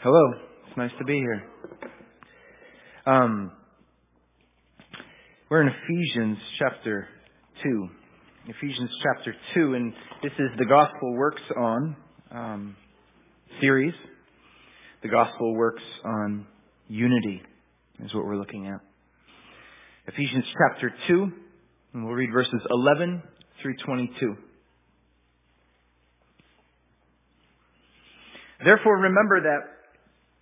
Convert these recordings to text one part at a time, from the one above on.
Hello. It's nice to be here. Um, we're in Ephesians chapter 2. Ephesians chapter 2, and this is the Gospel Works On um, series. The Gospel Works on Unity is what we're looking at. Ephesians chapter 2, and we'll read verses 11 through 22. Therefore, remember that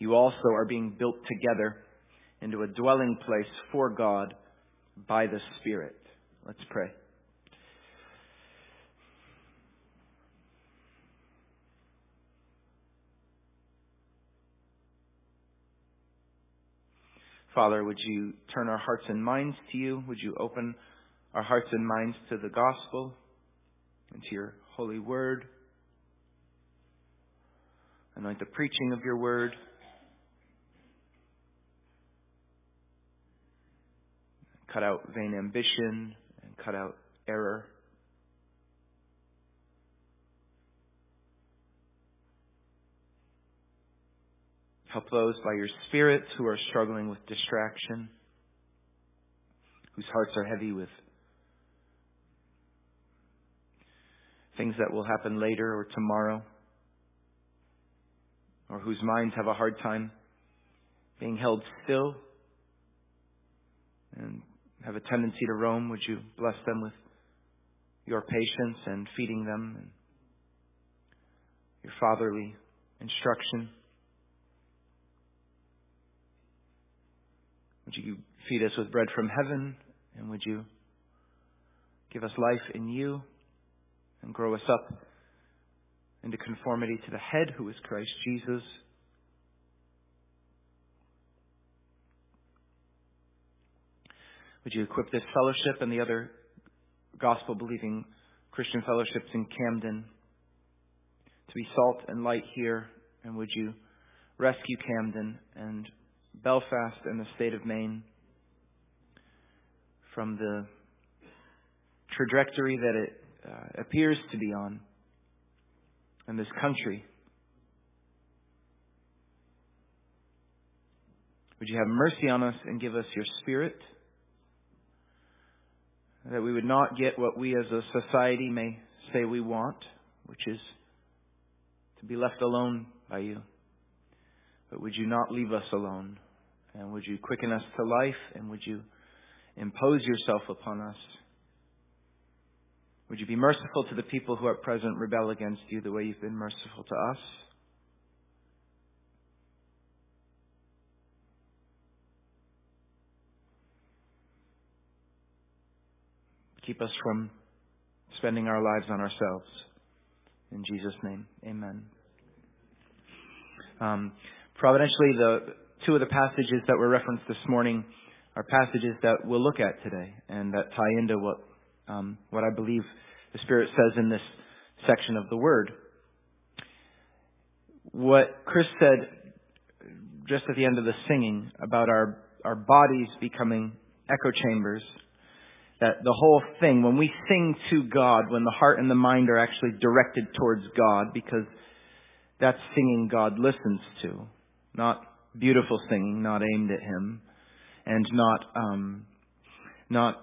you also are being built together into a dwelling place for God by the Spirit. Let's pray. Father, would you turn our hearts and minds to you? Would you open our hearts and minds to the gospel and to your holy word? Anoint the preaching of your word. Cut out vain ambition, and cut out error. Help those by your Spirit who are struggling with distraction, whose hearts are heavy with things that will happen later or tomorrow, or whose minds have a hard time being held still and have a tendency to roam, would you bless them with your patience and feeding them and your fatherly instruction? Would you feed us with bread from heaven? And would you give us life in you and grow us up into conformity to the head who is Christ Jesus? Would you equip this fellowship and the other gospel believing Christian fellowships in Camden to be salt and light here? And would you rescue Camden and Belfast and the state of Maine from the trajectory that it uh, appears to be on in this country? Would you have mercy on us and give us your spirit? That we would not get what we as a society may say we want, which is to be left alone by you. But would you not leave us alone? And would you quicken us to life? And would you impose yourself upon us? Would you be merciful to the people who at present rebel against you the way you've been merciful to us? Keep us from spending our lives on ourselves. In Jesus' name, amen. Um, providentially, the two of the passages that were referenced this morning are passages that we'll look at today and that tie into what um, what I believe the Spirit says in this section of the Word. What Chris said just at the end of the singing about our, our bodies becoming echo chambers. That the whole thing, when we sing to God, when the heart and the mind are actually directed towards God, because that's singing God listens to. Not beautiful singing, not aimed at Him, and not, um, not,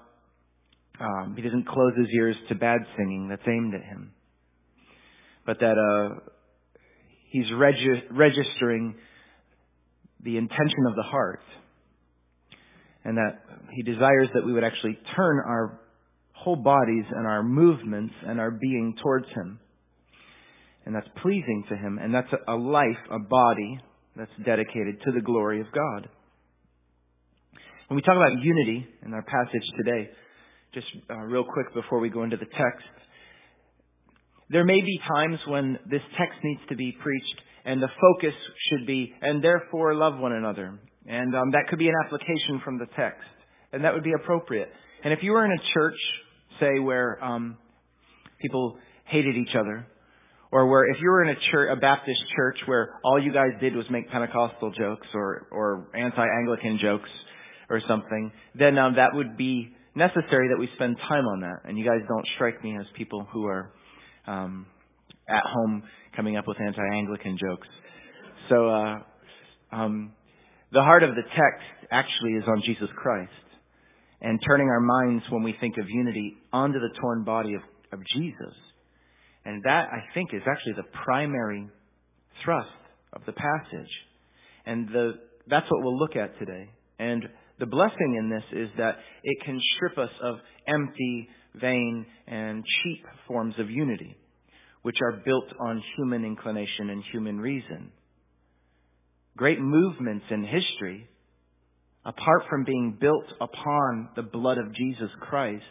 um, He doesn't close His ears to bad singing that's aimed at Him. But that, uh, He's regi- registering the intention of the heart. And that He desires that we would actually turn our whole bodies and our movements and our being towards Him. And that's pleasing to Him. And that's a life, a body that's dedicated to the glory of God. When we talk about unity in our passage today, just uh, real quick before we go into the text, there may be times when this text needs to be preached and the focus should be, and therefore love one another. And um, that could be an application from the text. And that would be appropriate. And if you were in a church, say, where um, people hated each other, or where if you were in a church, a Baptist church where all you guys did was make Pentecostal jokes or, or anti-Anglican jokes or something, then um, that would be necessary that we spend time on that. And you guys don't strike me as people who are um, at home coming up with anti-Anglican jokes. So, uh, um, the heart of the text actually is on Jesus Christ and turning our minds when we think of unity onto the torn body of, of Jesus. And that, I think, is actually the primary thrust of the passage. And the, that's what we'll look at today. And the blessing in this is that it can strip us of empty, vain, and cheap forms of unity which are built on human inclination and human reason. Great movements in history, apart from being built upon the blood of Jesus Christ,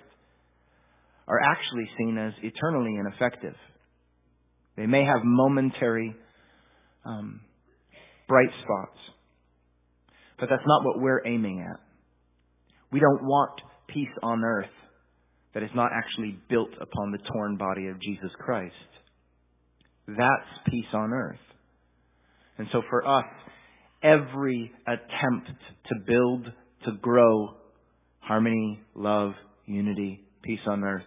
are actually seen as eternally ineffective. They may have momentary um, bright spots, but that's not what we're aiming at. We don't want peace on earth that is not actually built upon the torn body of Jesus Christ. That's peace on earth. And so for us, every attempt to build, to grow harmony, love, unity, peace on earth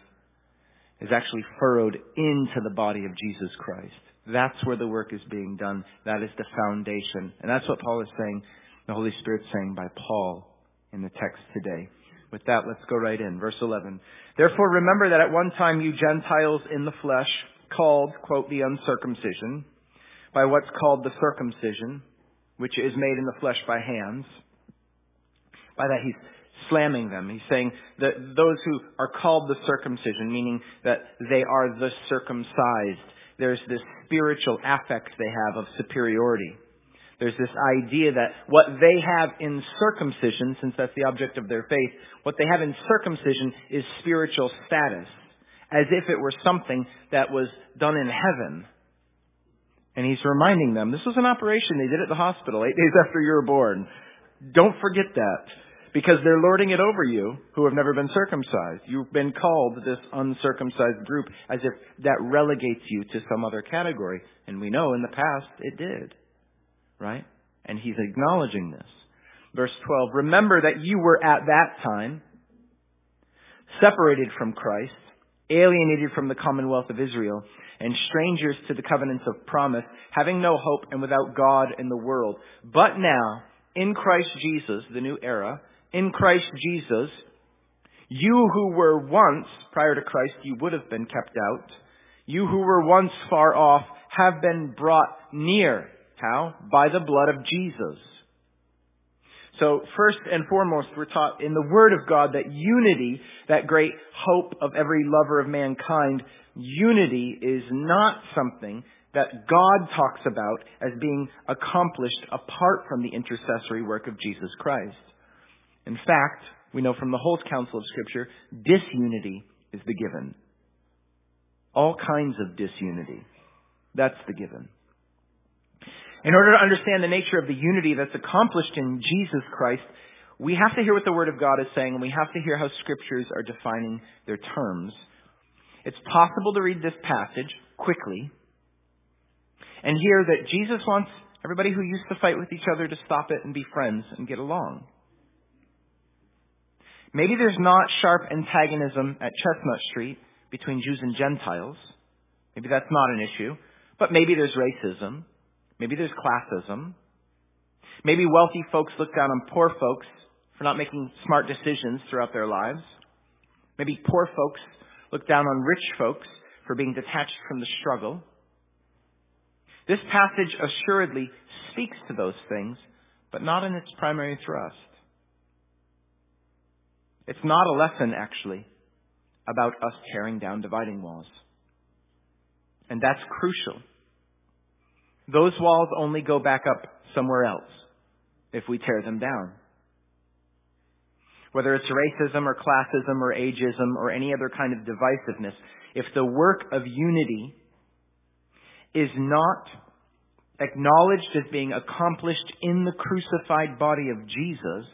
is actually furrowed into the body of Jesus Christ. That's where the work is being done. That is the foundation. And that's what Paul is saying, the Holy Spirit's saying by Paul in the text today. With that, let's go right in. Verse 11. Therefore remember that at one time you Gentiles in the flesh, called, quote, the uncircumcision, by what's called the circumcision, which is made in the flesh by hands. By that he's slamming them. He's saying that those who are called the circumcision, meaning that they are the circumcised, there's this spiritual affect they have of superiority. There's this idea that what they have in circumcision, since that's the object of their faith, what they have in circumcision is spiritual status as if it were something that was done in heaven. And he's reminding them, this was an operation they did at the hospital eight days after you were born. Don't forget that. Because they're lording it over you who have never been circumcised. You've been called this uncircumcised group as if that relegates you to some other category. And we know in the past it did. Right? And he's acknowledging this. Verse 12, remember that you were at that time separated from Christ alienated from the commonwealth of Israel, and strangers to the covenants of promise, having no hope and without God in the world. But now, in Christ Jesus, the new era, in Christ Jesus, you who were once, prior to Christ, you would have been kept out. You who were once far off have been brought near. How? By the blood of Jesus so first and foremost, we're taught in the Word of God that unity, that great hope of every lover of mankind, unity is not something that God talks about as being accomplished apart from the intercessory work of Jesus Christ. In fact, we know from the whole counsel of Scripture, disunity is the given. All kinds of disunity. That's the given. In order to understand the nature of the unity that's accomplished in Jesus Christ, we have to hear what the Word of God is saying, and we have to hear how Scriptures are defining their terms. It's possible to read this passage quickly and hear that Jesus wants Everybody who used to fight with each other to stop it and be friends and get along. Maybe there's not sharp antagonism at Chestnut Street between Jews and Gentiles. Maybe that's not an issue. But maybe there's racism. Maybe there's classism. Maybe wealthy folks look down on poor folks for not making smart decisions throughout their lives. Maybe poor folks look down on rich folks for being detached from the struggle. This passage assuredly speaks to those things, but not in its primary thrust. It's not a lesson, actually, about us tearing down dividing walls. And that's crucial. Those walls only go back up somewhere else if we tear them down whether it's racism or classism or ageism or any other kind of divisiveness, if the work of unity is not acknowledged as being accomplished in the crucified body of Jesus,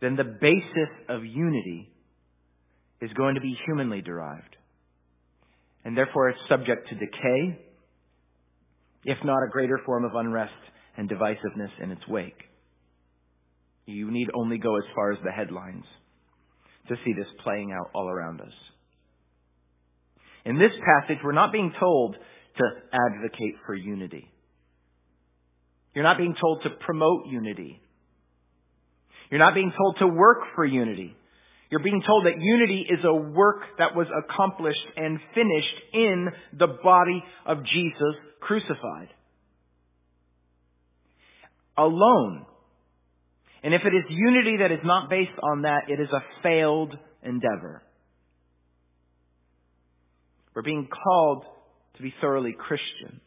then the basis of unity is going to be humanly derived. And therefore it's subject to decay, if not a greater form of unrest and divisiveness in its wake. You need only go as far as the headlines to see this playing out all around us. In this passage, we're not being told to advocate for unity. You're not being told to promote unity. You're not being told to work for unity. You're being told that unity is a work that was accomplished and finished in the body of Jesus crucified. Alone, and if it is unity that is not based on that, it is a failed endeavor. We're being called to be thoroughly Christian.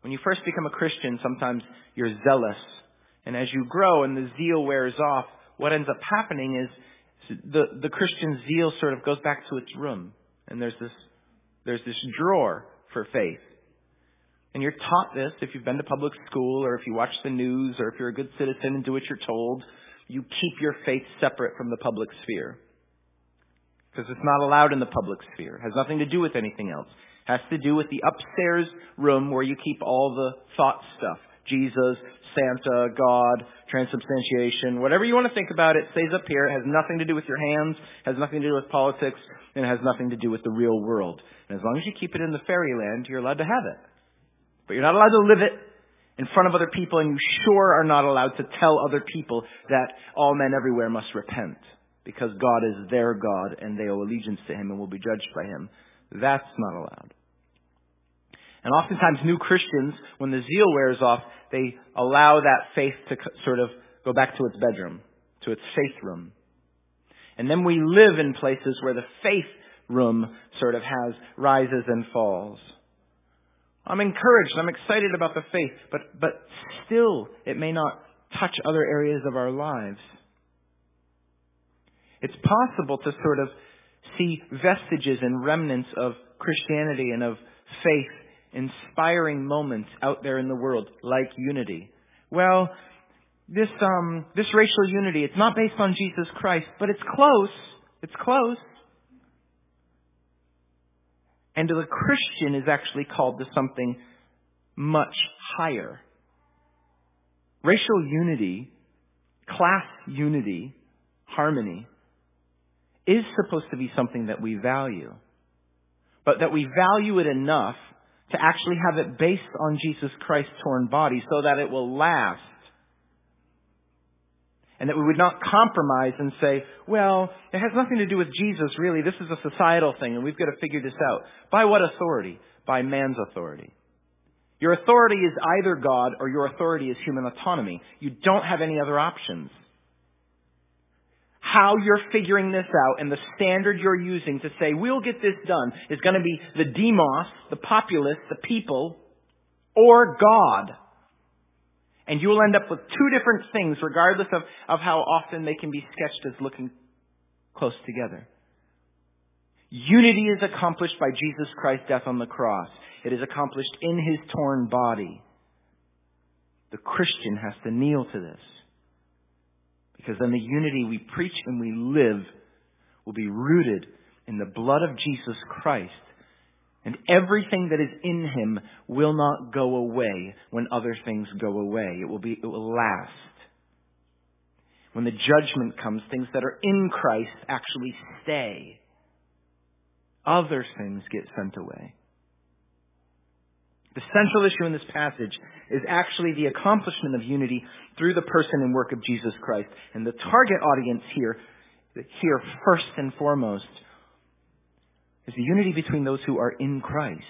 When you first become a Christian, sometimes you're zealous. And as you grow and the zeal wears off, what ends up happening is the, the Christian zeal sort of goes back to its room. And there's this, there's this drawer for faith. And you're taught this if you've been to public school or if you watch the news or if you're a good citizen and do what you're told. You keep your faith separate from the public sphere. Because it's not allowed in the public sphere. It has nothing to do with anything else. It has to do with the upstairs room where you keep all the thought stuff. Jesus, Santa, God, transubstantiation, whatever you want to think about, it stays up here. It has nothing to do with your hands, has nothing to do with politics, and it has nothing to do with the real world. And as long as you keep it in the fairyland, you're allowed to have it. But you're not allowed to live it in front of other people, and you sure are not allowed to tell other people that all men everywhere must repent because God is their God and they owe allegiance to Him and will be judged by Him. That's not allowed. And oftentimes, new Christians, when the zeal wears off, they allow that faith to sort of go back to its bedroom, to its faith room. And then we live in places where the faith room sort of has rises and falls. I'm encouraged. I'm excited about the faith, but, but still it may not touch other areas of our lives. It's possible to sort of see vestiges and remnants of Christianity and of faith, inspiring moments out there in the world, like unity. Well, this um, this racial unity, it's not based on Jesus Christ, but it's close. It's close. And the Christian is actually called to something much higher. Racial unity, class unity, harmony, is supposed to be something that we value. But that we value it enough to actually have it based on Jesus Christ's torn body so that it will last and that we would not compromise and say, well, it has nothing to do with Jesus, really. This is a societal thing, and we've got to figure this out. By what authority? By man's authority. Your authority is either God or your authority is human autonomy. You don't have any other options. How you're figuring this out and the standard you're using to say, we'll get this done, is going to be the demos, the populace, the people, or God. And you will end up with two different things, regardless of, of how often they can be sketched as looking close together. Unity is accomplished by Jesus Christ's death on the cross. It is accomplished in his torn body. The Christian has to kneel to this. Because then the unity we preach and we live will be rooted in the blood of Jesus Christ And everything that is in him will not go away when other things go away. It will be, it will last. When the judgment comes, things that are in Christ actually stay. Other things get sent away. The central issue in this passage is actually the accomplishment of unity through the person and work of Jesus Christ. And the target audience here, here first and foremost, is the unity between those who are in Christ.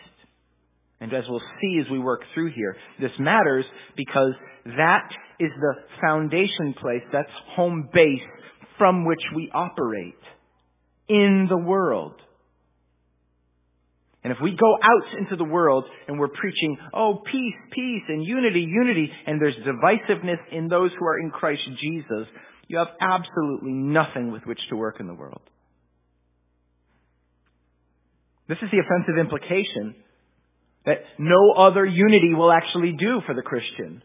And as we'll see as we work through here, this matters because that is the foundation place, that's home base from which we operate in the world. And if we go out into the world and we're preaching, oh, peace, peace, and unity, unity, and there's divisiveness in those who are in Christ Jesus, you have absolutely nothing with which to work in the world. This is the offensive implication that no other unity will actually do for the Christian.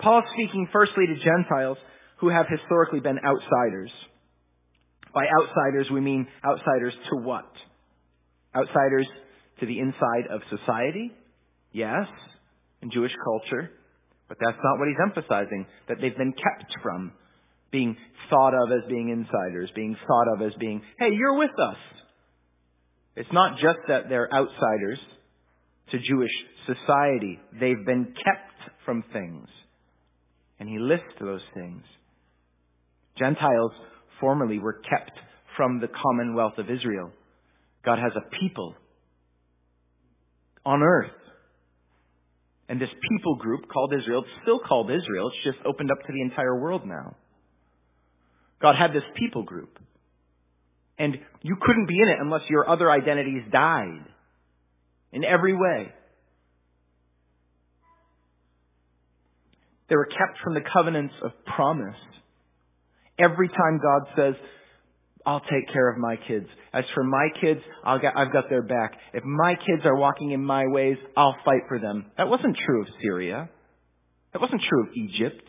Paul speaking firstly to Gentiles who have historically been outsiders. By outsiders, we mean outsiders to what? Outsiders to the inside of society? Yes, in Jewish culture. But that's not what he's emphasizing, that they've been kept from being thought of as being insiders, being thought of as being, hey, you're with us. It's not just that they're outsiders to Jewish society. They've been kept from things. And he lists those things. Gentiles formerly were kept from the commonwealth of Israel. God has a people on earth. And this people group called Israel, it's still called Israel, it's just opened up to the entire world now. God had this people group. And you couldn't be in it unless your other identities died. In every way. They were kept from the covenants of promise. Every time God says, I'll take care of my kids. As for my kids, i have got their back. If my kids are walking in my ways, I'll fight for them. That wasn't true of Syria. That wasn't true of Egypt.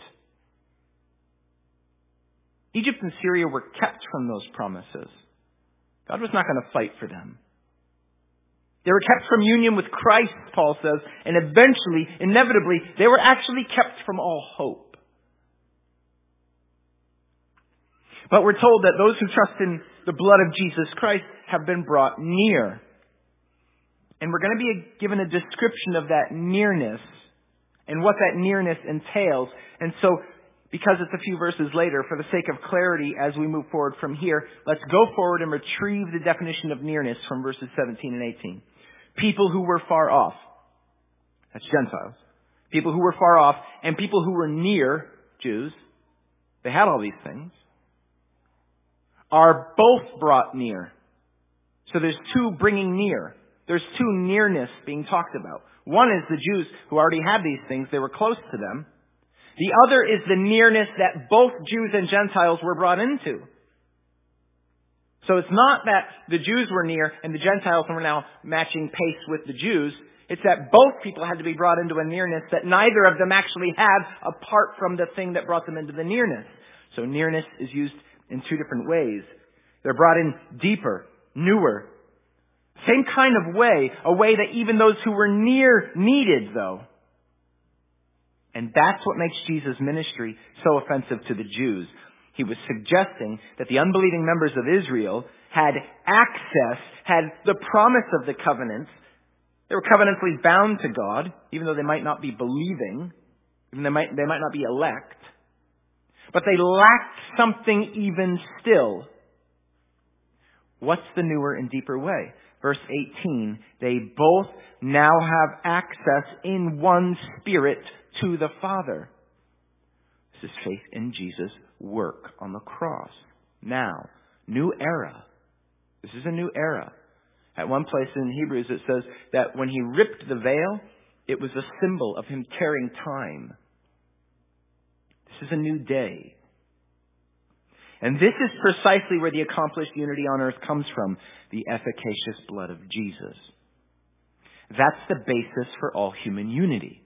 Egypt and Syria were kept from those promises. God was not going to fight for them. They were kept from union with Christ, Paul says, and eventually, inevitably, they were actually kept from all hope. But we're told that those who trust in the blood of Jesus Christ have been brought near. And we're going to be given a description of that nearness and what that nearness entails. And so because it's a few verses later, for the sake of clarity as we move forward from here, let's go forward and retrieve the definition of nearness from verses 17 and 18. People who were far off. That's Gentiles. People who were far off and people who were near, Jews, they had all these things, are both brought near. So there's two bringing near. There's two nearness being talked about. One is the Jews who already had these things. They were close to them. The other is the nearness that both Jews and Gentiles were brought into. So it's not that the Jews were near and the Gentiles were now matching pace with the Jews. It's that both people had to be brought into a nearness that neither of them actually had apart from the thing that brought them into the nearness. So nearness is used in two different ways. They're brought in deeper, newer. Same kind of way, a way that even those who were near needed though. And that's what makes Jesus' ministry so offensive to the Jews. He was suggesting that the unbelieving members of Israel had access, had the promise of the covenants. They were covenantally bound to God, even though they might not be believing, even they might, they might not be elect. But they lacked something even still. What's the newer and deeper way? Verse 18, they both now have access in one spirit to the Father. This is faith in Jesus' work on the cross. Now, new era. This is a new era. At one place in Hebrews it says that when he ripped the veil, it was a symbol of him tearing time. This is a new day. And this is precisely where the accomplished unity on earth comes from the efficacious blood of Jesus. That's the basis for all human unity.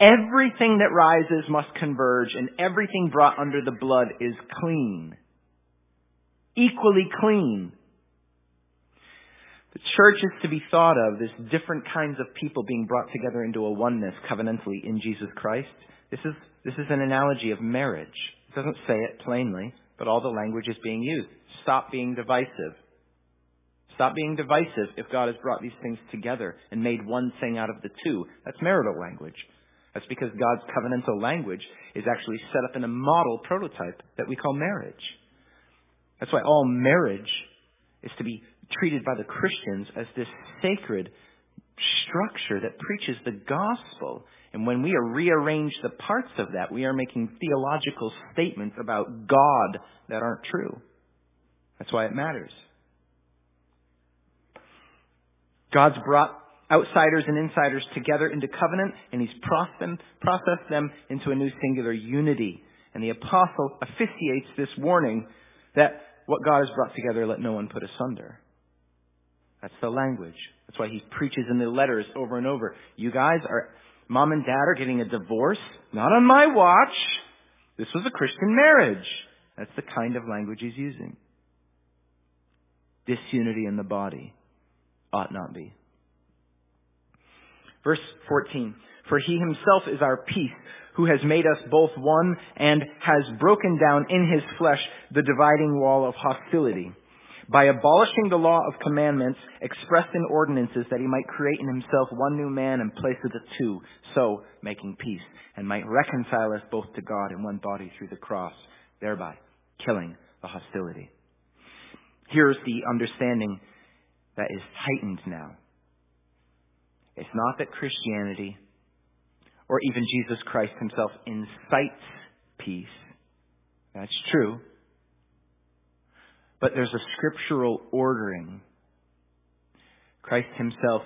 Everything that rises must converge, and everything brought under the blood is clean. Equally clean. The church is to be thought of, as different kinds of people being brought together into a oneness covenantally in Jesus Christ. This is, this is an analogy of marriage. It doesn't say it plainly, but all the language is being used. Stop being divisive. Stop being divisive if God has brought these things together and made one thing out of the two. That's marital language. That's because God's covenantal language is actually set up in a model prototype that we call marriage. That's why all marriage is to be treated by the Christians as this sacred structure that preaches the gospel. And when we rearrange the parts of that, we are making theological statements about God that aren't true. That's why it matters. God's brought outsiders and insiders together into covenant, and He's processed them into a new singular unity. And the apostle officiates this warning that what God has brought together, let no one put asunder. That's the language. That's why he preaches in the letters over and over. You guys are, mom and dad are getting a divorce. Not on my watch. This was a Christian marriage. That's the kind of language he's using. Disunity in the body ought not be. Verse 14. For he himself is our peace, who has made us both one and has broken down in his flesh the dividing wall of hostility by abolishing the law of commandments expressed in ordinances that he might create in himself one new man in place of the two, so making peace, and might reconcile us both to God in one body through the cross, thereby killing the hostility. Here's the understanding that is heightened now. It's not that Christianity or even Jesus Christ himself incites peace. That's true. But there's a scriptural ordering. Christ himself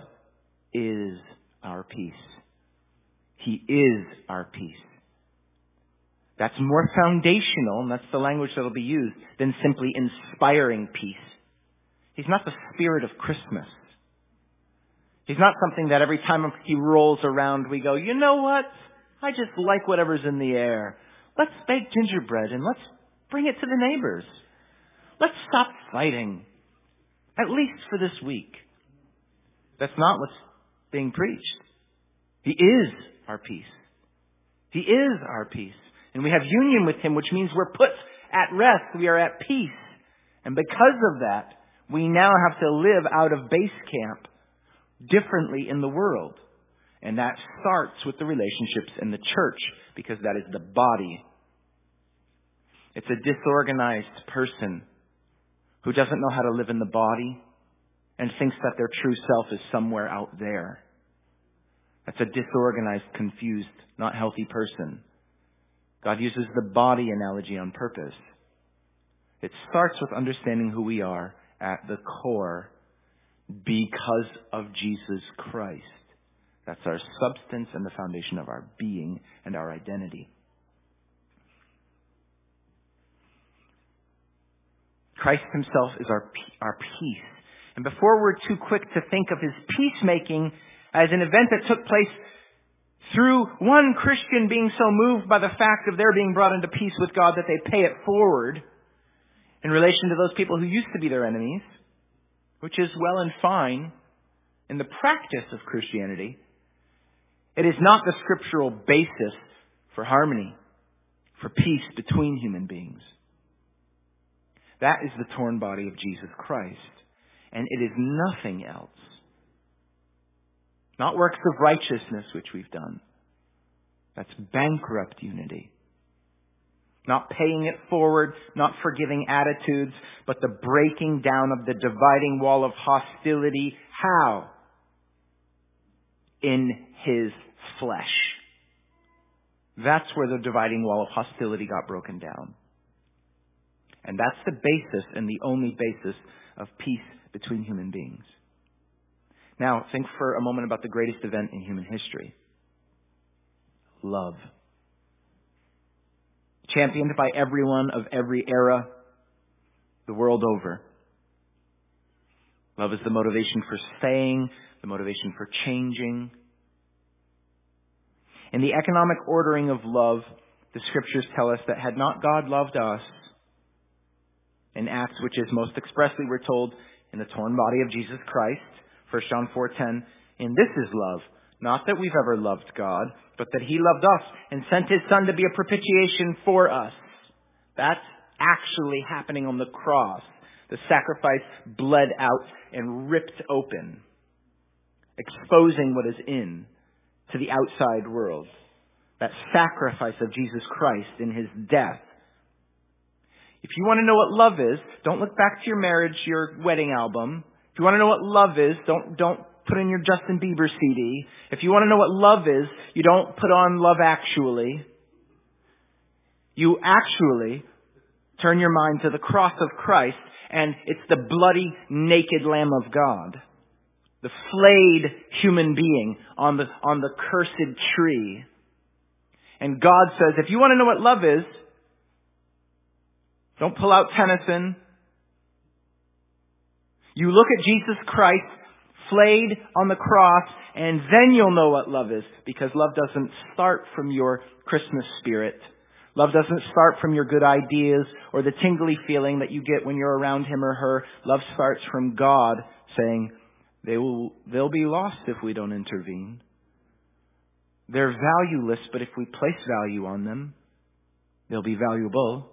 is our peace. He is our peace. That's more foundational, and that's the language that'll be used, than simply inspiring peace. He's not the spirit of Christmas. He's not something that every time he rolls around we go, you know what? I just like whatever's in the air. Let's bake gingerbread and let's bring it to the neighbors. Let's stop fighting. At least for this week. That's not what's being preached. He is our peace. He is our peace. And we have union with Him, which means we're put at rest. We are at peace. And because of that, we now have to live out of base camp differently in the world. And that starts with the relationships in the church because that is the body. It's a disorganized person who doesn't know how to live in the body and thinks that their true self is somewhere out there. That's a disorganized, confused, not healthy person. God uses the body analogy on purpose. It starts with understanding who we are at the core because of Jesus Christ. That's our substance and the foundation of our being and our identity. Christ himself is our, our peace. And before we're too quick to think of his peacemaking as an event that took place through one Christian being so moved by the fact of their being brought into peace with God that they pay it forward in relation to those people who used to be their enemies, which is well and fine in the practice of Christianity, it is not the scriptural basis for harmony, for peace between human beings. That is the torn body of Jesus Christ. And it is nothing else. Not works of righteousness, which we've done. That's bankrupt unity. Not paying it forward, not forgiving attitudes, but the breaking down of the dividing wall of hostility. How? In His flesh. That's where the dividing wall of hostility got broken down. And that's the basis and the only basis of peace between human beings. Now, think for a moment about the greatest event in human history. Love. Championed by everyone of every era, the world over. Love is the motivation for staying, the motivation for changing. In the economic ordering of love, the scriptures tell us that had not God loved us, in Acts, which is most expressly, we're told, in the torn body of Jesus Christ. 1 John 4:10, "In this is love, not that we've ever loved God, but that he loved us and sent his son to be a propitiation for us." That's actually happening on the cross. The sacrifice bled out and ripped open, exposing what is in to the outside world. That sacrifice of Jesus Christ in his death if you want to know what love is, don't look back to your marriage, your wedding album. If you want to know what love is, don't, don't put in your Justin Bieber CD. If you want to know what love is, you don't put on Love Actually. You actually turn your mind to the cross of Christ and it's the bloody, naked Lamb of God. The flayed human being on the, on the cursed tree. And God says, if you want to know what love is, don't pull out Tennyson. You look at Jesus Christ flayed on the cross and then you'll know what love is because love doesn't start from your Christmas spirit. Love doesn't start from your good ideas or the tingly feeling that you get when you're around him or her. Love starts from God saying, they will, they'll be lost if we don't intervene. They're valueless, but if we place value on them, they'll be valuable.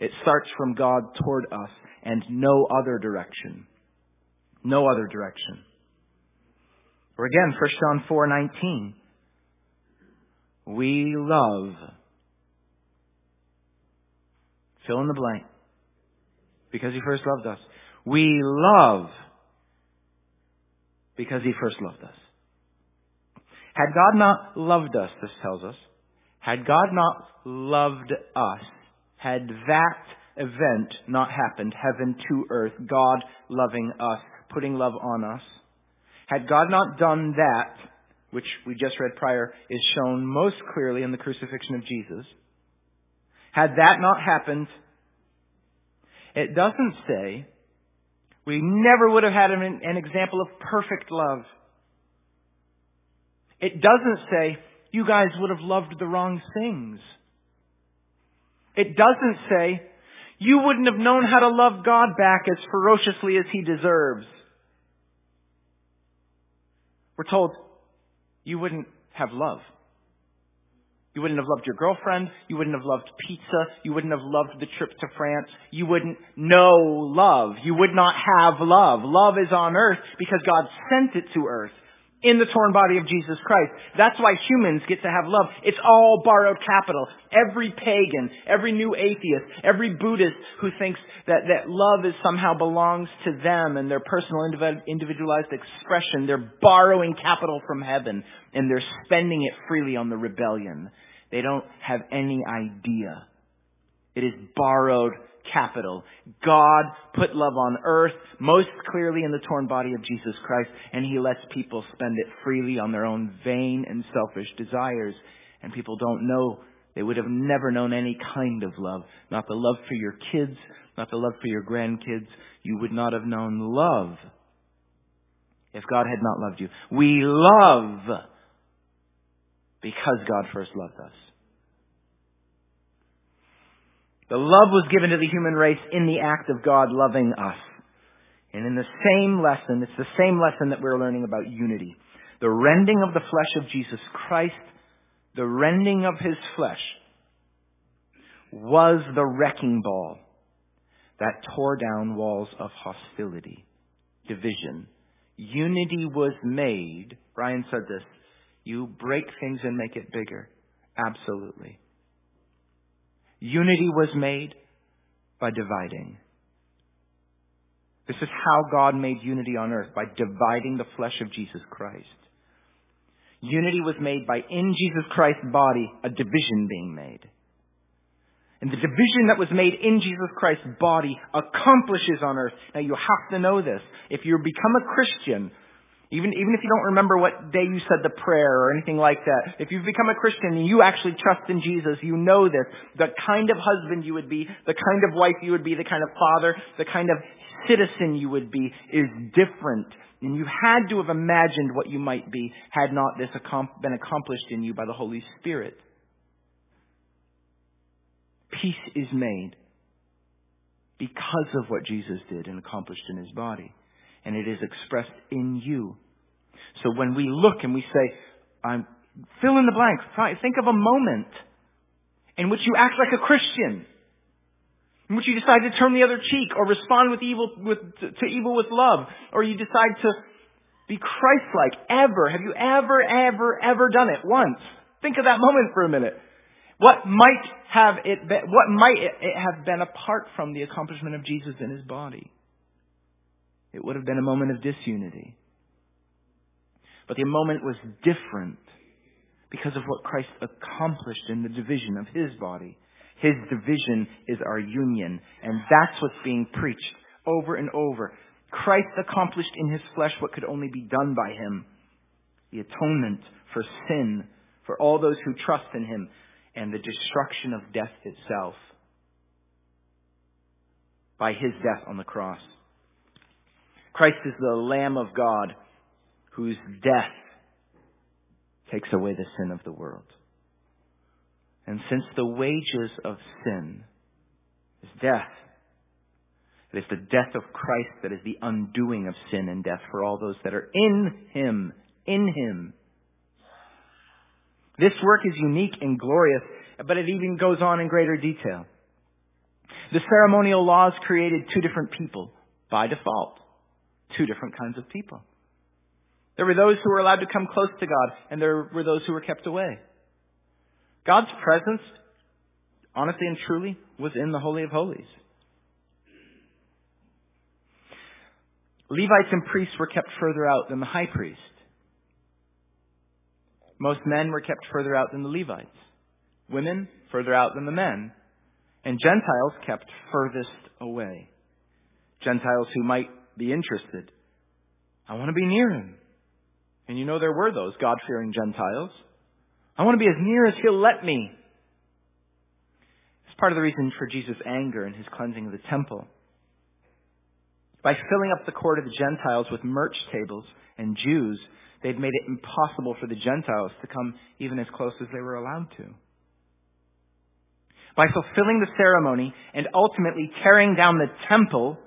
It starts from God toward us and no other direction. No other direction. Or again, 1 John 4:19. We love fill in the blank because he first loved us. We love because he first loved us. Had God not loved us, this tells us, had God not loved us, had that event not happened, heaven to earth, God loving us, putting love on us, had God not done that, which we just read prior, is shown most clearly in the crucifixion of Jesus, had that not happened, it doesn't say we never would have had an, an example of perfect love. It doesn't say you guys would have loved the wrong things. It doesn't say, you wouldn't have known how to love God back as ferociously as He deserves. We're told, you wouldn't have love. You wouldn't have loved your girlfriend. You wouldn't have loved pizza. You wouldn't have loved the trip to France. You wouldn't know love. You would not have love. Love is on earth because God sent it to earth in the torn body of Jesus Christ. That's why humans get to have love. It's all borrowed capital. Every pagan, every new atheist, every Buddhist who thinks that, that love is somehow belongs to them and their personal individualized expression, they're borrowing capital from heaven and they're spending it freely on the rebellion. They don't have any idea. It is borrowed capital. God put love on earth most clearly in the torn body of Jesus Christ, and He lets people spend it freely on their own vain and selfish desires. And people don't know, they would have never known any kind of love. Not the love for your kids, not the love for your grandkids. You would not have known love if God had not loved you. We love because God first loved us. The love was given to the human race in the act of God loving us. And in the same lesson, it's the same lesson that we're learning about unity. The rending of the flesh of Jesus Christ, the rending of his flesh, was the wrecking ball that tore down walls of hostility, division. Unity was made. Brian said this. You break things and make it bigger. Absolutely. Unity was made by dividing. This is how God made unity on earth, by dividing the flesh of Jesus Christ. Unity was made by, in Jesus Christ's body, a division being made. And the division that was made in Jesus Christ's body accomplishes on earth. Now you have to know this. If you become a Christian, even, even if you don't remember what day you said the prayer or anything like that, if you've become a Christian and you actually trust in Jesus, you know this. The kind of husband you would be, the kind of wife you would be, the kind of father, the kind of citizen you would be is different. And you had to have imagined what you might be had not this been accomplished in you by the Holy Spirit. Peace is made because of what Jesus did and accomplished in his body. And it is expressed in you. So when we look and we say, I'm, fill in the blanks, think of a moment in which you act like a Christian, in which you decide to turn the other cheek or respond with evil, with, to, evil with love, or you decide to be Christ-like ever. Have you ever, ever, ever done it once? Think of that moment for a minute. What might have it been, what might it have been apart from the accomplishment of Jesus in his body? It would have been a moment of disunity. But the moment was different because of what Christ accomplished in the division of his body. His division is our union, and that's what's being preached over and over. Christ accomplished in his flesh what could only be done by him the atonement for sin for all those who trust in him and the destruction of death itself by his death on the cross. Christ is the Lamb of God whose death takes away the sin of the world. And since the wages of sin is death, it is the death of Christ that is the undoing of sin and death for all those that are in Him. In Him. This work is unique and glorious, but it even goes on in greater detail. The ceremonial laws created two different people by default. Two different kinds of people. There were those who were allowed to come close to God, and there were those who were kept away. God's presence, honestly and truly, was in the Holy of Holies. Levites and priests were kept further out than the high priest. Most men were kept further out than the Levites. Women further out than the men. And Gentiles kept furthest away. Gentiles who might be interested. I want to be near him. And you know there were those God fearing Gentiles. I want to be as near as he'll let me. It's part of the reason for Jesus' anger and his cleansing of the temple. By filling up the court of the Gentiles with merch tables and Jews, they'd made it impossible for the Gentiles to come even as close as they were allowed to. By fulfilling the ceremony and ultimately tearing down the temple,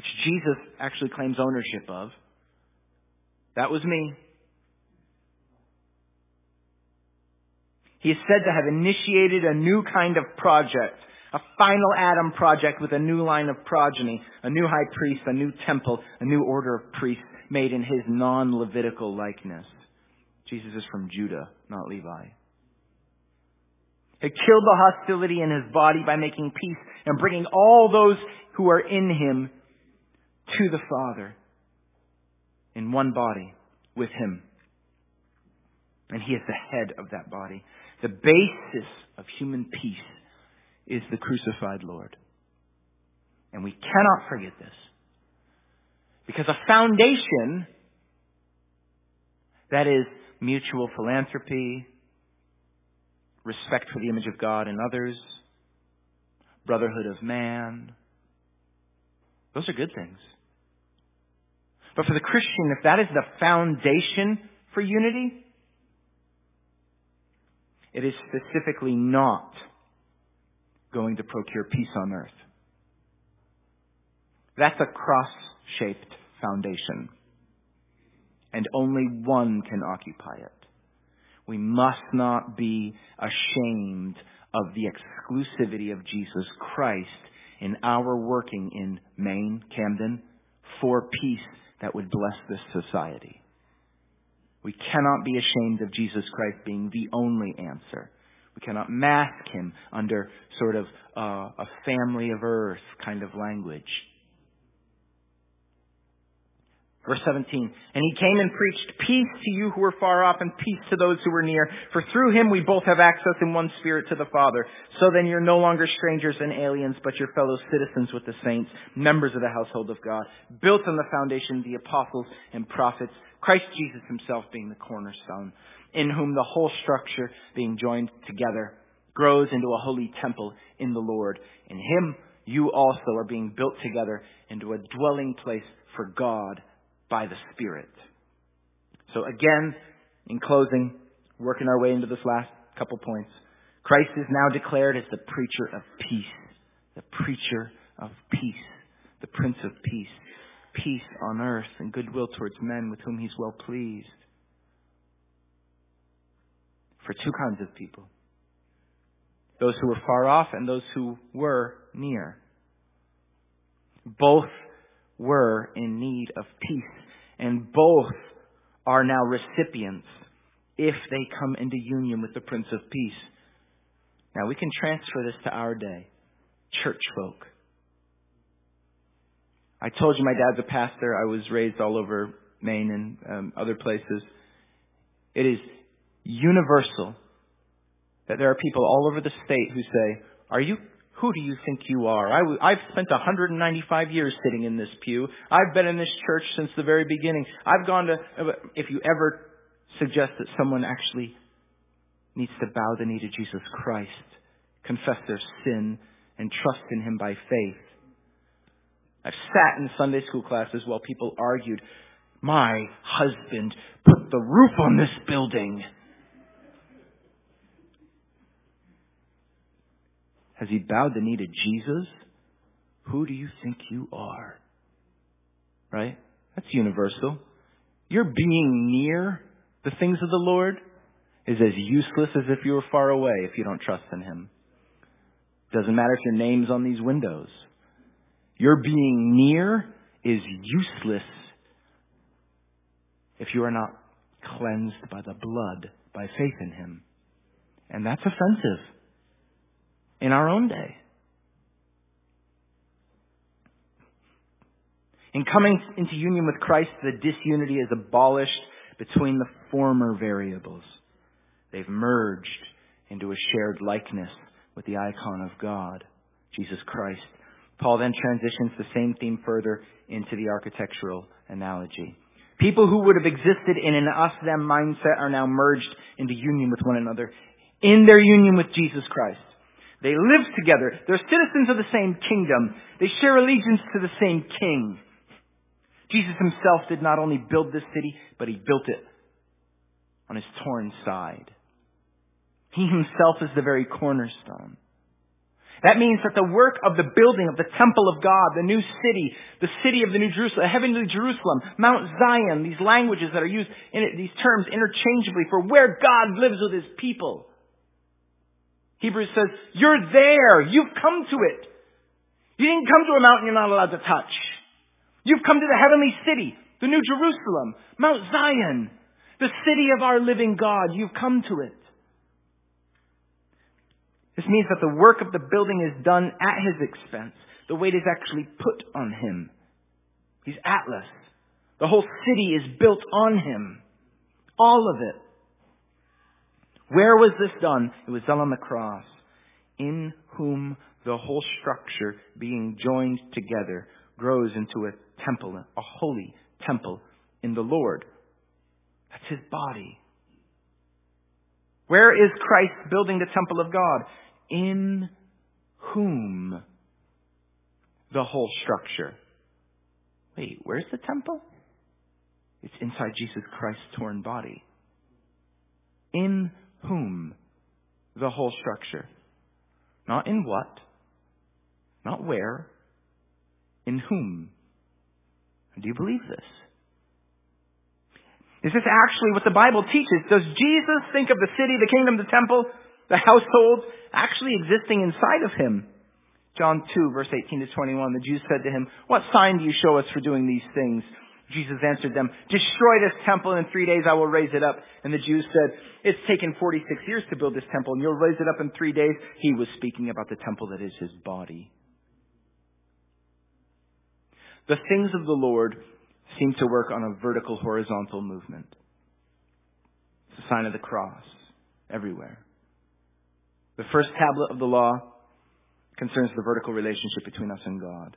which Jesus actually claims ownership of, that was me. He is said to have initiated a new kind of project, a final Adam project with a new line of progeny, a new high priest, a new temple, a new order of priests made in his non-Levitical likeness. Jesus is from Judah, not Levi. He killed the hostility in his body by making peace and bringing all those who are in him to the Father in one body with him. And he is the head of that body. The basis of human peace is the crucified Lord. And we cannot forget this. Because a foundation that is mutual philanthropy, respect for the image of God in others, brotherhood of man, those are good things. But for the Christian, if that is the foundation for unity, it is specifically not going to procure peace on earth. That's a cross-shaped foundation. And only one can occupy it. We must not be ashamed of the exclusivity of Jesus Christ in our working in Maine, Camden, for peace that would bless this society. We cannot be ashamed of Jesus Christ being the only answer. We cannot mask him under sort of uh, a family of earth kind of language. Verse 17, and he came and preached peace to you who were far off and peace to those who were near. For through him we both have access in one spirit to the Father. So then you're no longer strangers and aliens, but your fellow citizens with the saints, members of the household of God, built on the foundation of the apostles and prophets, Christ Jesus himself being the cornerstone, in whom the whole structure being joined together grows into a holy temple in the Lord. In him you also are being built together into a dwelling place for God by the Spirit. So again, in closing, working our way into this last couple points, Christ is now declared as the preacher of peace the preacher of peace, the Prince of Peace, peace on earth and goodwill towards men with whom he's well pleased. For two kinds of people those who were far off and those who were near. Both were in need of peace, and both are now recipients if they come into union with the Prince of Peace. Now we can transfer this to our day. Church folk. I told you my dad's a pastor. I was raised all over Maine and um, other places. It is universal that there are people all over the state who say, "Are you? Who do you think you are?" I, I've spent 195 years sitting in this pew. I've been in this church since the very beginning. I've gone to. Uh, if you ever suggest that someone actually needs to bow the knee to Jesus Christ, confess their sin, and trust in Him by faith, I've sat in Sunday school classes while people argued, my husband put the roof on this building. Has he bowed the knee to Jesus? Who do you think you are? Right? That's universal. Your being near the things of the Lord is as useless as if you were far away if you don't trust in Him. Doesn't matter if your name's on these windows. Your being near is useless if you are not cleansed by the blood, by faith in Him. And that's offensive in our own day. In coming into union with Christ, the disunity is abolished between the former variables. They've merged into a shared likeness with the icon of God, Jesus Christ. Paul then transitions the same theme further into the architectural analogy. People who would have existed in an us-them mindset are now merged into union with one another in their union with Jesus Christ. They live together. They're citizens of the same kingdom. They share allegiance to the same king. Jesus himself did not only build this city, but he built it on his torn side. He himself is the very cornerstone. That means that the work of the building of the temple of God, the new city, the city of the new Jerusalem, heavenly Jerusalem, Mount Zion, these languages that are used in it, these terms interchangeably for where God lives with his people. Hebrews says, you're there. You've come to it. You didn't come to a mountain you're not allowed to touch. You've come to the heavenly city, the new Jerusalem, Mount Zion, the city of our living God. You've come to it. This means that the work of the building is done at his expense. The weight is actually put on him. He's Atlas. The whole city is built on him. All of it. Where was this done? It was done on the cross. In whom the whole structure being joined together grows into a temple, a holy temple in the Lord. That's his body. Where is Christ building the temple of God? in whom the whole structure. Wait, where's the temple? It's inside Jesus Christ's torn body. In whom the whole structure. Not in what, not where, in whom. Do you believe this? Is this actually what the Bible teaches? Does Jesus think of the city, the kingdom, the temple the household actually existing inside of him. John 2, verse 18 to 21, the Jews said to him, What sign do you show us for doing these things? Jesus answered them, Destroy this temple, and in three days I will raise it up. And the Jews said, It's taken 46 years to build this temple, and you'll raise it up in three days. He was speaking about the temple that is his body. The things of the Lord seem to work on a vertical horizontal movement. It's a sign of the cross everywhere. The first tablet of the law concerns the vertical relationship between us and God.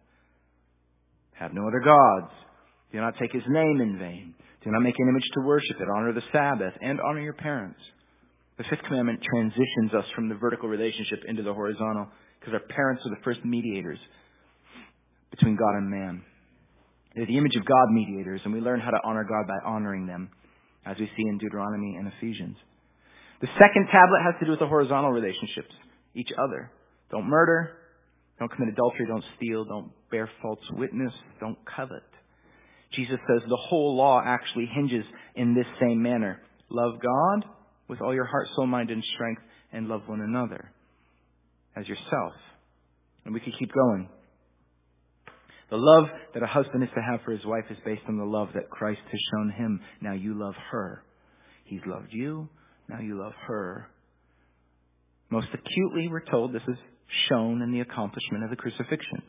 Have no other gods. Do not take his name in vain. Do not make an image to worship it. Honor the Sabbath and honor your parents. The fifth commandment transitions us from the vertical relationship into the horizontal because our parents are the first mediators between God and man. They're the image of God mediators, and we learn how to honor God by honoring them, as we see in Deuteronomy and Ephesians. The second tablet has to do with the horizontal relationships, each other. Don't murder. Don't commit adultery, don't steal, don't bear false witness, don't covet. Jesus says the whole law actually hinges in this same manner. Love God with all your heart, soul, mind, and strength, and love one another as yourself. And we could keep going. The love that a husband is to have for his wife is based on the love that Christ has shown him. Now you love her. He's loved you. Now you love her. Most acutely, we're told this is shown in the accomplishment of the crucifixion.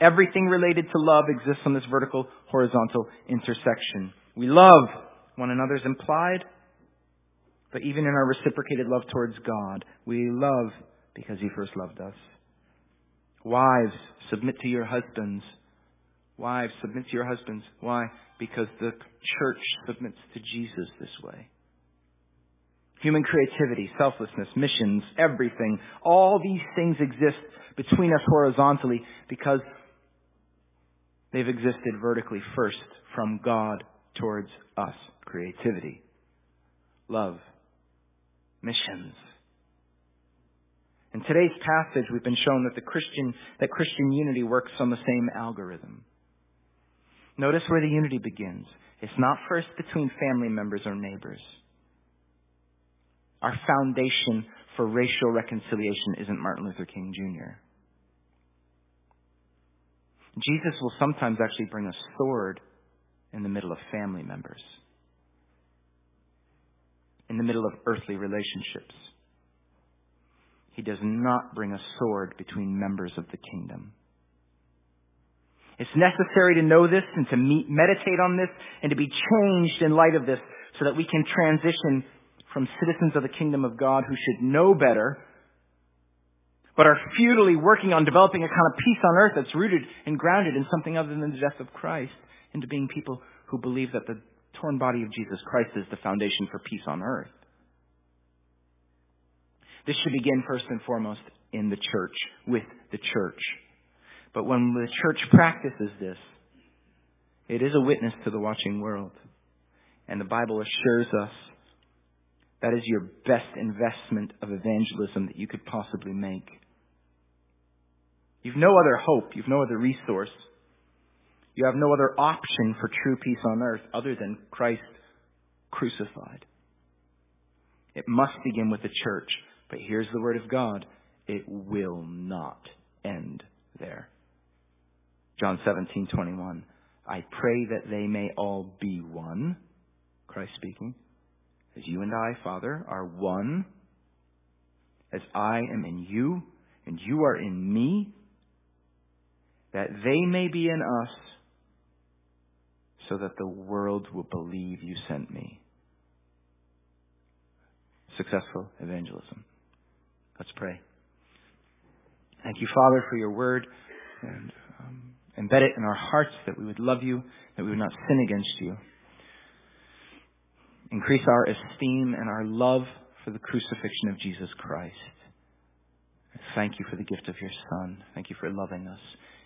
Everything related to love exists on this vertical horizontal intersection. We love one another's implied, but even in our reciprocated love towards God, we love because He first loved us. Wives, submit to your husbands. Wives, submit to your husbands. Why? Because the church submits to Jesus this way. Human creativity, selflessness, missions, everything, all these things exist between us horizontally because they've existed vertically first from God towards us. Creativity, love, missions. In today's passage, we've been shown that the Christian, that Christian unity works on the same algorithm. Notice where the unity begins. It's not first between family members or neighbors. Our foundation for racial reconciliation isn't Martin Luther King Jr. Jesus will sometimes actually bring a sword in the middle of family members, in the middle of earthly relationships. He does not bring a sword between members of the kingdom. It's necessary to know this and to meet, meditate on this and to be changed in light of this so that we can transition from citizens of the kingdom of God who should know better, but are futilely working on developing a kind of peace on earth that's rooted and grounded in something other than the death of Christ, into being people who believe that the torn body of Jesus Christ is the foundation for peace on earth. This should begin first and foremost in the church, with the church. But when the church practices this, it is a witness to the watching world. And the Bible assures us that is your best investment of evangelism that you could possibly make. You've no other hope. You've no other resource. You have no other option for true peace on earth other than Christ crucified. It must begin with the church. But here's the word of God. It will not end there. John 17:21. I pray that they may all be one, Christ speaking, as you and I, Father, are one, as I am in you and you are in me, that they may be in us, so that the world will believe you sent me. Successful evangelism. Let's pray. Thank you, Father, for your word and um, embed it in our hearts that we would love you, that we would not sin against you. Increase our esteem and our love for the crucifixion of Jesus Christ. Thank you for the gift of your Son. Thank you for loving us.